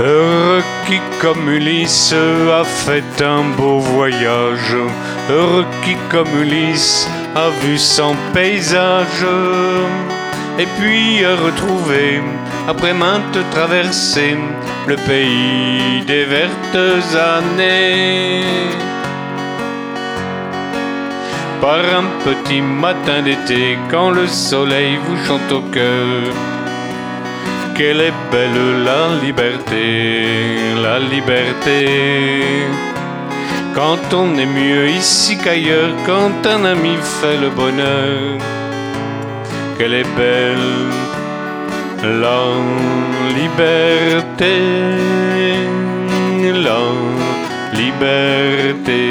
Heureux qui comme Ulysse a fait un beau voyage, heureux qui comme Ulysse a vu son paysage, et puis a retrouvé, après maintes traversées, le pays des vertes années. Par un petit matin d'été, quand le soleil vous chante au cœur, qu'elle est belle la liberté, la liberté. Quand on est mieux ici qu'ailleurs, quand un ami fait le bonheur, qu'elle est belle la liberté, la liberté.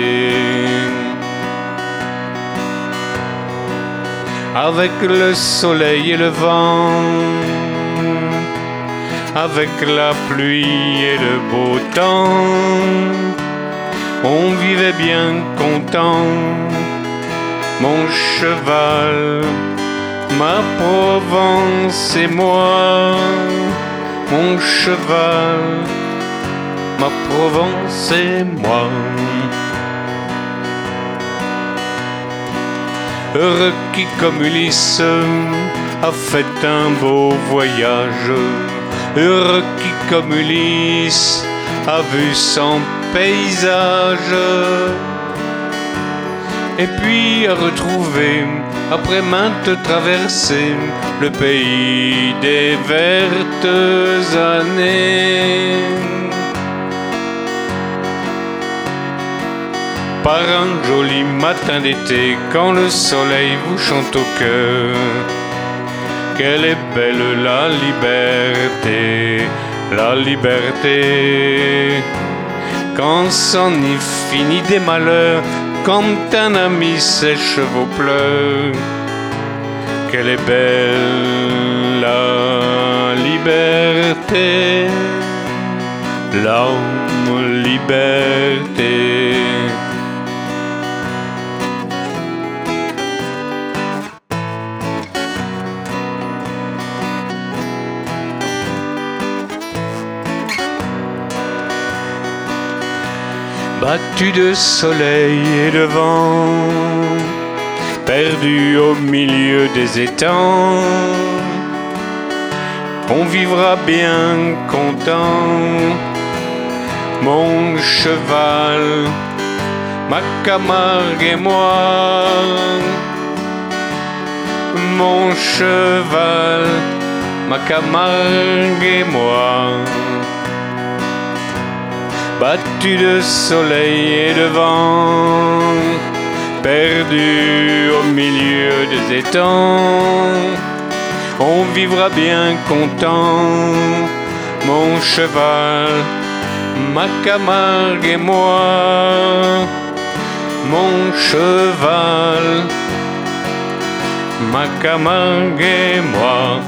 Avec le soleil et le vent, avec la pluie et le beau temps. On vivait bien content, mon cheval, ma Provence et moi, mon cheval, ma Provence et moi. Heureux qui comme Ulysse a fait un beau voyage heureux qui comme Ulysse a vu son paysage. Et puis a retrouvé, après maintes traversées, le pays des vertes années. Par un joli matin d'été, quand le soleil vous chante au cœur, qu'elle est belle la liberté, la liberté. Quand s'en est fini des malheurs, quand un ami sèche vos pleurs, qu'elle est belle la liberté, la liberté. Battu de soleil et de vent, perdu au milieu des étangs. On vivra bien content, mon cheval, ma Camargue et moi. Mon cheval, ma Camargue et moi battu de soleil et de vent, perdu au milieu des étangs. On vivra bien content, mon cheval, ma Camargue et moi. Mon cheval, ma Camargue et moi.